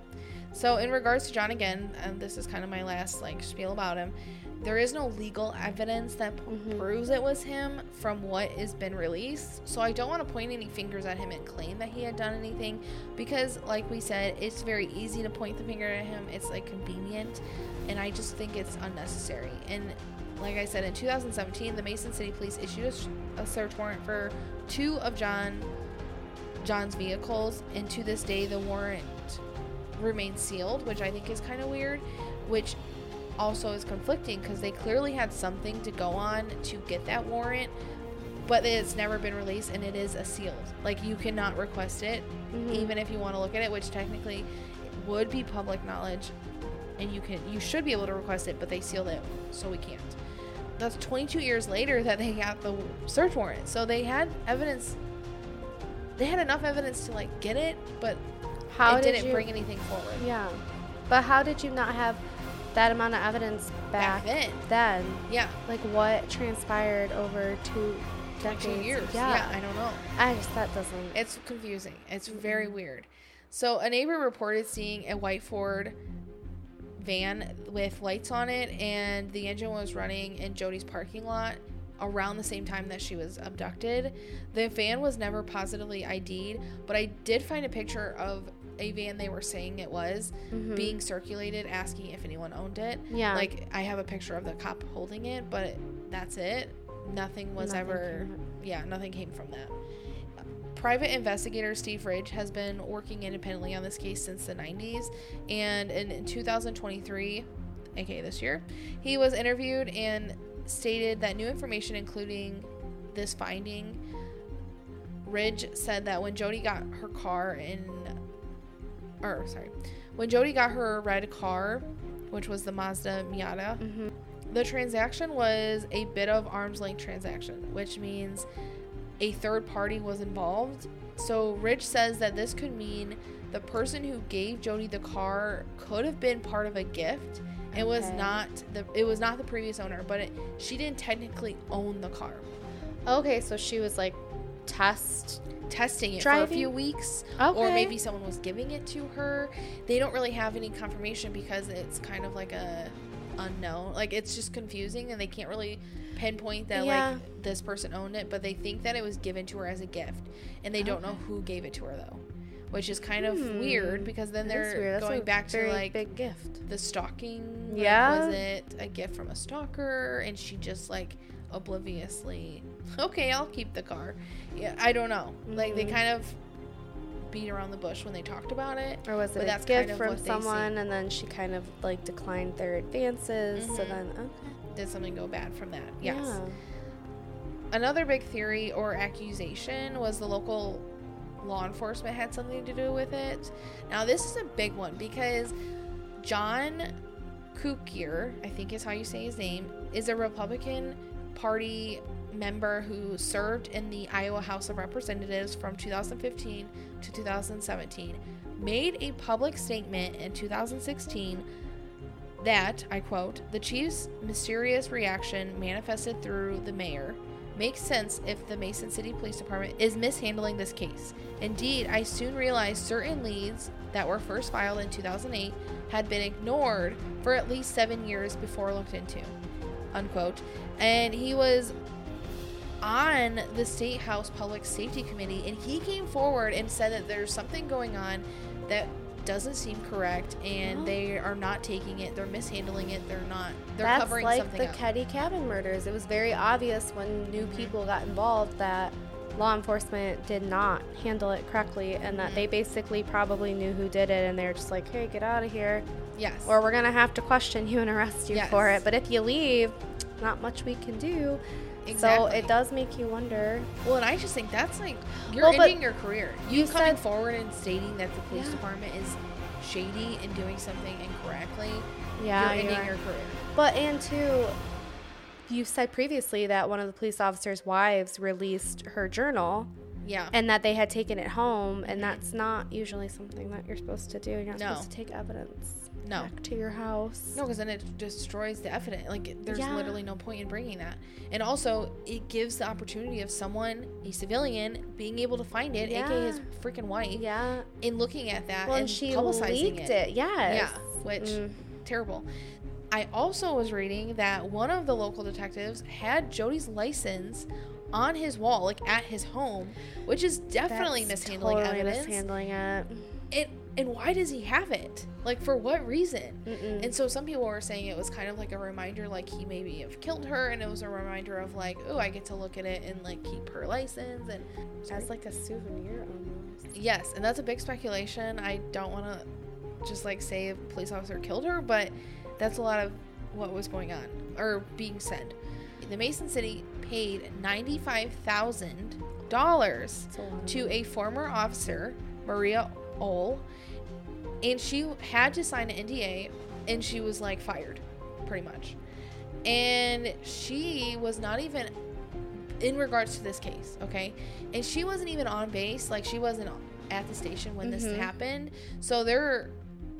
So in regards to John again, and this is kind of my last like spiel about him. There is no legal evidence that Mhm. proves it was him from what has been released. So I don't want to point any fingers at him and claim that he had done anything because like we said, it's very easy to point the finger at him. It's like convenient and I just think it's unnecessary. And like I said in 2017, the Mason City Police issued a, a search warrant for two of John John's vehicles, and to this day, the warrant remains sealed, which I think is kind of weird, which also is conflicting because they clearly had something to go on to get that warrant, but it's never been released and it is a sealed. Like, you cannot request it, Mhm. even if you want to look at it, which technically would be public knowledge, and you can you should be able to request it, but they sealed it, so we can't. That's 22 years later that they got the search warrant, so they had evidence. They had enough evidence to like get it, but How it did didn't you, bring anything forward. Yeah, but how did you not have that amount of evidence Back back, then. then? Yeah, Like what transpired over two decades? two years. Yeah. I don't know. I just that doesn't. It's confusing. It's mm-hmm. very weird. So a neighbor reported seeing a white Ford van with lights on it, and the engine was running in Jodi's parking lot around the same time that she was abducted. The van was never positively ID'd, but I did find a picture of a van they were saying it was Mhm. being circulated, asking if anyone owned it. Yeah. Like I have a picture of the cop holding it, but that's it. Nothing was Nothing ever. Yeah, nothing came from that. Private investigator Steve Ridge has been working independently on this case since the 90s, and in 2023, aka this year, he was interviewed and stated that new information, including this finding, Ridge said that when Jodi got her car in, or sorry, when Jodi got her red car, which was the Mazda Miata, Mhm. the transaction was a bit of arm's length transaction, which means a third party was involved. So Ridge says that this could mean the person who gave Jodi the car could have been part of a gift. It was not the it was not the previous owner, but it, she didn't technically own the car. Okay, so she was like test. Testing it for a few weeks, or maybe someone was giving it to her. They don't really have any confirmation because it's kind of like a unknown. Like it's just confusing, and they can't really pinpoint that Yeah. like this person owned it, but they think that it was given to her as a gift, and they don't know who gave it to her though, which is kind of Hmm. weird because then they're. Going back to like big gift. the stalking. like, Yeah. was it a gift from a stalker, and she just like obliviously, okay, I'll keep the car. Yeah, I don't know. Like they Mhm. kind of beat around the bush when they talked about it. Or was it a that's gift kind of from what they see. someone and then she kind of like declined their advances? So Mhm. then, okay. Did something go bad from that? Yes. Yeah. Another big theory or accusation was the local law enforcement had something to do with it. Now, this is a big one because John Kooiker, I think is how you say his name, is a Republican Party member who served in the Iowa House of Representatives from 2015 to 2017, made a public statement in 2016 that, I quote, the chief's mysterious reaction manifested through the mayor makes sense if the Mason City Police Department is mishandling this case. Indeed, I soon realized certain leads that were first filed in 2008 had been ignored for at least seven years before looked into. Unquote. And he was on the State House Public Safety Committee and he came forward and said that there's something going on that doesn't seem correct and Oh. they are not taking it, they're mishandling it, they're not they're That's covering like something the up. Keddie cabin murders. It was very obvious when new Mhm. people got involved that law enforcement did not handle it correctly and that they basically probably knew who did it and they're just like, hey, get out of here. yes. Or we're going to have to question you and arrest you Yes. for it. But if you leave, not much we can do. Exactly. So it does make you wonder. Well, and I just think that's like you're Well, ending your career. you You coming said- forward and stating that the police Yeah. department is shady and doing something incorrectly. Yeah, you're ending are. your career. But and two, you said previously that one of the police officers' wives released her journal Yeah. and that they had taken it home, and that's not usually something that you're supposed to do. You're not No. supposed to take evidence No. back to your house. No, because then it destroys the evidence. Like, there's Yeah. literally no point in bringing that. And also, it gives the opportunity of someone, a civilian, being able to find it, aka his freaking wife, Yeah. in looking at that Well, and and she publicizing leaked it. Yes. Yeah, which Mm. terrible. I also was reading that one of the local detectives had Jodi's license on his wall, like at his home, which is definitely That's mishandling totally evidence. mishandling it. and and why does he have it? Like for what reason? Mm-mm. And so some people were saying it was kind of like a reminder, like he maybe have killed her, and it was a reminder of like, oh, I get to look at it and like keep her license and As like a souvenir almost. Yes, and that's a big speculation. I don't want to just like say a police officer killed her, but that's a lot of what was going on or being said. The Mason City paid ninety-five thousand dollars It's a lot of to a former officer, Maria Ole, and she had to sign an NDA, and she was like fired, pretty much. And she was not even in regards to this case, okay? And she wasn't even on base, like she wasn't at the station when this Mhm. happened. So there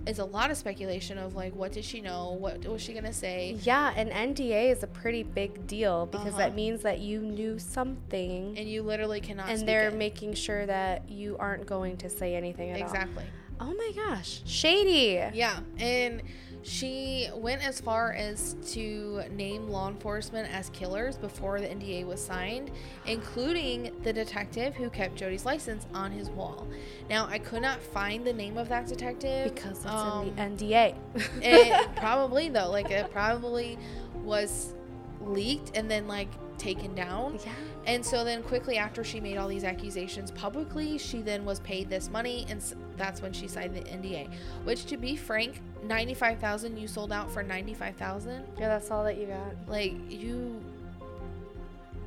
is a lot of speculation of like what did she know? What was she going to say? Yeah, an NDA is a pretty big deal because Uh-huh. that means that you knew something And you literally cannot and they're it. making sure that you aren't going to say anything at all. Exactly. all. Oh my gosh. Shady. Yeah, and she went as far as to name law enforcement as killers before the NDA was signed, including the detective who kept Jodi's license on his wall. Now, I could not find the name of that detective Because it's um, in the NDA. it probably though, like it probably was leaked and then like taken down. yeah. And so then quickly after she made all these accusations publicly, she then was paid this money and that's when she signed the NDA. Which to be frank, 95,000 you sold out for 95,000. Yeah, that's all that you got. Like you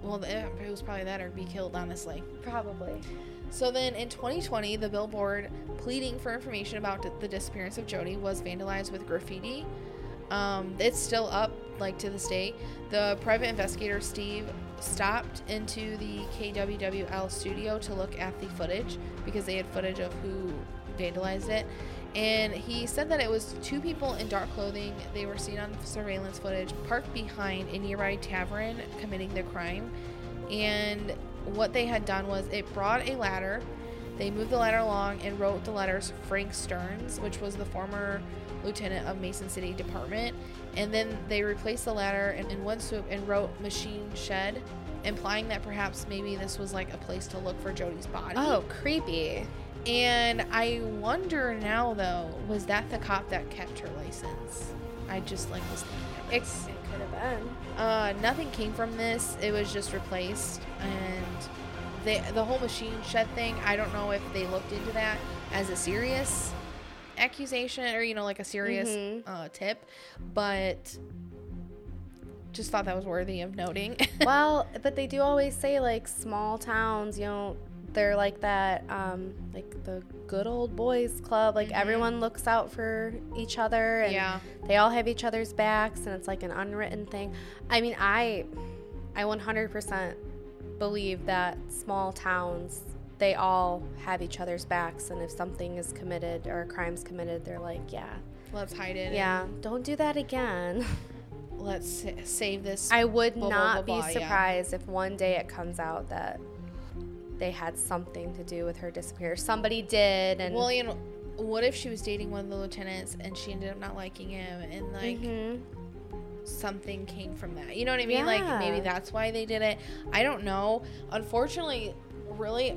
well, it it was probably that or be killed honestly. Probably. So then in 2020, the billboard pleading for information about the disappearance of Jodi was vandalized with graffiti. Um, it's still up, like to this day. The private investigator Steve stopped into the KWWL studio to look at the footage because they had footage of who vandalized it. And he said that it was two people in dark clothing. They were seen on surveillance footage parked behind a nearby tavern committing the crime. And what they had done was it brought a ladder. They moved the ladder along and wrote the letters Frank Stearns, which was the former lieutenant of Mason City Department. And then they replaced the ladder in, in one swoop and wrote machine shed, implying that perhaps maybe this was like a place to look for Jodi's body. Oh, creepy. And I wonder now though, was that the cop that kept her license? I just like was thinking of It, this. it could have been. Uh, nothing came from this. It was just replaced, and they, the whole machine shed thing. I don't know if they looked into that as a serious accusation or you know like a serious Mhm. uh, tip, but just thought that was worthy of noting. well, but they do always say like small towns, you know, they're like that, um, like the good old boys club. Like Mhm. everyone looks out for each other, and yeah, they all have each other's backs, and it's like an unwritten thing. I mean, I, I 100% believe that small towns they all have each other's backs, and if something is committed or a crime's committed, they're like, yeah, let's hide it. yeah, don't do that again. let's save this. I would Blah, not blah, blah, be yeah. surprised if one day it comes out that they had something to do with her disappearance. Somebody did, and well, you know, what if she was dating one of the lieutenants and she ended up not liking him, and like. Mhm. something came from that. You know what I mean? Like maybe that's why they did it. I don't know. Unfortunately, really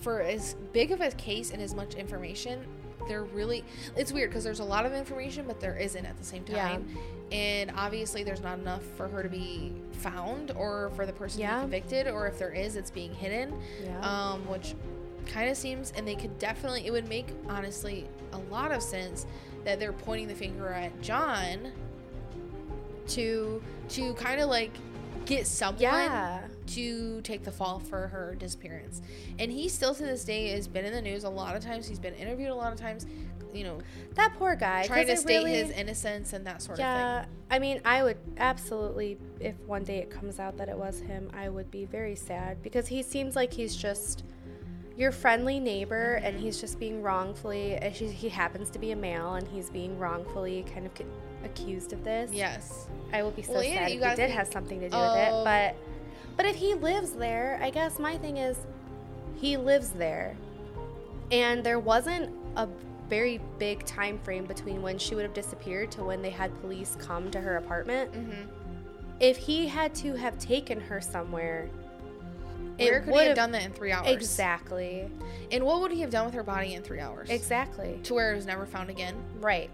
for as big of a case and as much information, there really it's weird because there's a lot of information but there isn't at the same Yeah. time. And obviously there's not enough for her to be found or for the person to Yeah. be convicted or if there is it's being hidden. yeah, Um which kind of seems and they could definitely it would make honestly a lot of sense that they're pointing the finger at John to to kind of like get someone yeah, to take the fall for her disappearance. And he still to this day has been in the news a lot of times. He's been interviewed a lot of times, you know, That poor guy. trying to state really- his innocence and that sort Yeah, of thing. Yeah, I mean, I would absolutely, if one day it comes out that it was him, I would be very sad because he seems like he's just your friendly neighbor and he's just being wrongfully, he he happens to be a male and he's being wrongfully kind of accused of this. Yes. I will be so Well, yeah, sad you if he did think- have something to do with it. Oh. But, but if he lives there, I guess my thing is he lives there. And there wasn't a very big time frame between when she would have disappeared to when they had police come to her apartment. Mm-hmm. If he had to have taken her somewhere, Where could he have done that in three hours? Exactly. And what would he have done with her body in three hours? Exactly. To where it was never found again. Right.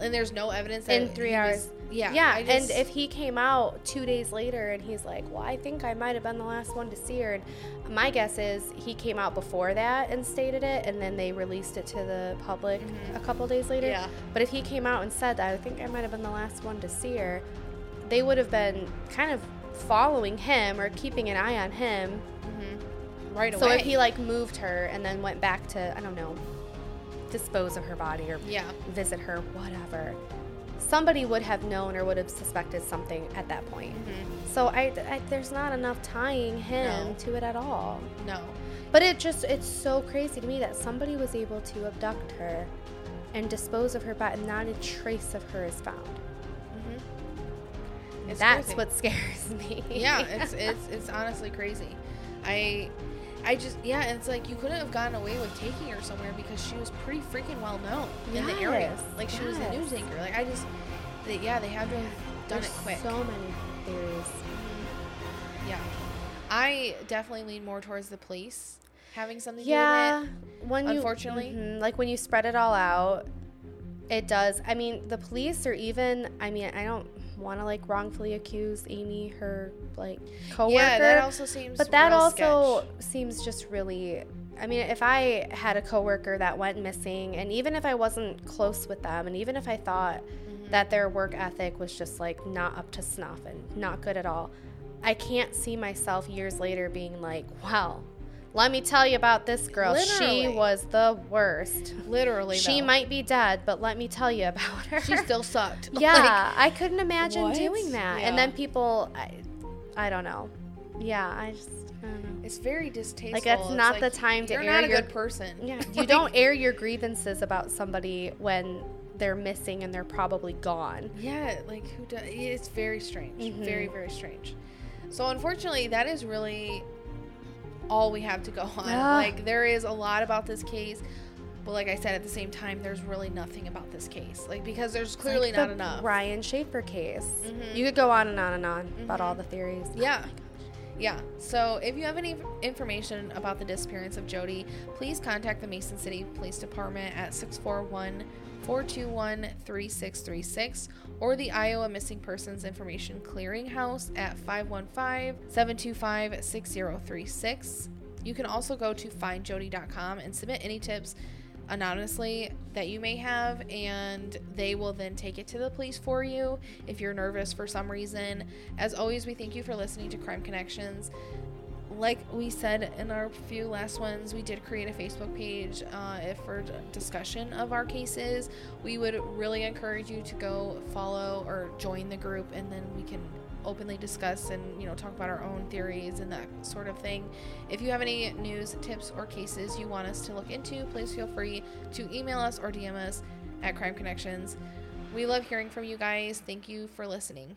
And there's no evidence that In three he hours. Yeah. Yeah, just- and if he came out two days later and he's like, "Well, I think I might have been the last one to see her," and my guess is he came out before that and stated it, and then they released it to the public mm-hmm. a couple days later. Yeah. But if he came out and said that, I think I might have been the last one to see her, they would have been kind of following him or keeping an eye on him. Mm-hmm. right away. So if he like moved her and then went back to I don't know, dispose of her body or yeah. visit her, whatever. Somebody would have known or would have suspected something at that point. Mm-hmm. So I, I- there's not enough tying him No. to it at all. No. But it just it's so crazy to me that somebody was able to abduct her and dispose of her body and not a trace of her is found. Mm-hmm. It's That's crazy. what scares me. yeah, it's it's it's honestly crazy. I I just yeah, it's like you couldn't have gotten away with taking her somewhere because she was pretty freaking well known in the area. Yes, Like she was a news anchor. Like I just they, yeah, they had to have done There's it quick. So many theories. yeah. I definitely lean more towards the police having something to Yeah, do with it. when you unfortunately. Mhm, like when you spread it all out, it does. I mean, the police or even I mean, I don't want to like wrongfully accuse Amy, her like coworker. Yeah, that also seems but that also sketch. seems just really. I mean, if I had a coworker that went missing, and even if I wasn't close with them, and even if I thought Mm-hmm. that their work ethic was just like not up to snuff and not good at all, I can't see myself years later being like, well, let me tell you about this girl. She was the worst. literally She though. might be dead, but let me tell you about her. she still sucked. yeah, I couldn't imagine what? doing that. Yeah. And then people, I, I don't know. Yeah, I just, I. It's very distasteful. Like, that's It's not the time to you're air not a your- good person. Yeah, you don't air your grievances about somebody when they're missing and they're probably gone. Yeah, like who does? It's very strange. Mhm. Very very strange. So unfortunately, that is really all we have to go on. Ah. Like there is a lot about this case, but like I said, at the same time, there's really nothing about this case. Like because there's clearly Like not the enough. Ryan Schaefer case. Mhm. You could go on and on and on about Mhm. all the theories. Yeah. Yeah. So if you have any information about the disappearance of Jodi, please contact the Mason City Police Department at 641 421 3636 or the Iowa Missing Persons Information Clearinghouse at 515 725 6036. You can also go to findjodi.com and submit any tips anonymously that you may have and they will then take it to the police for you if you're nervous for some reason as always we thank you for listening to crime connections like we said in our few last ones we did create a facebook page uh, for discussion of our cases. We would really encourage you to go follow or join the group and then we can openly discuss and you know talk about our own theories and that sort of thing. If you have any news tips or cases you want us to look into please feel free to email us or dm us at crime connections. We love hearing from you guys. Thank you for listening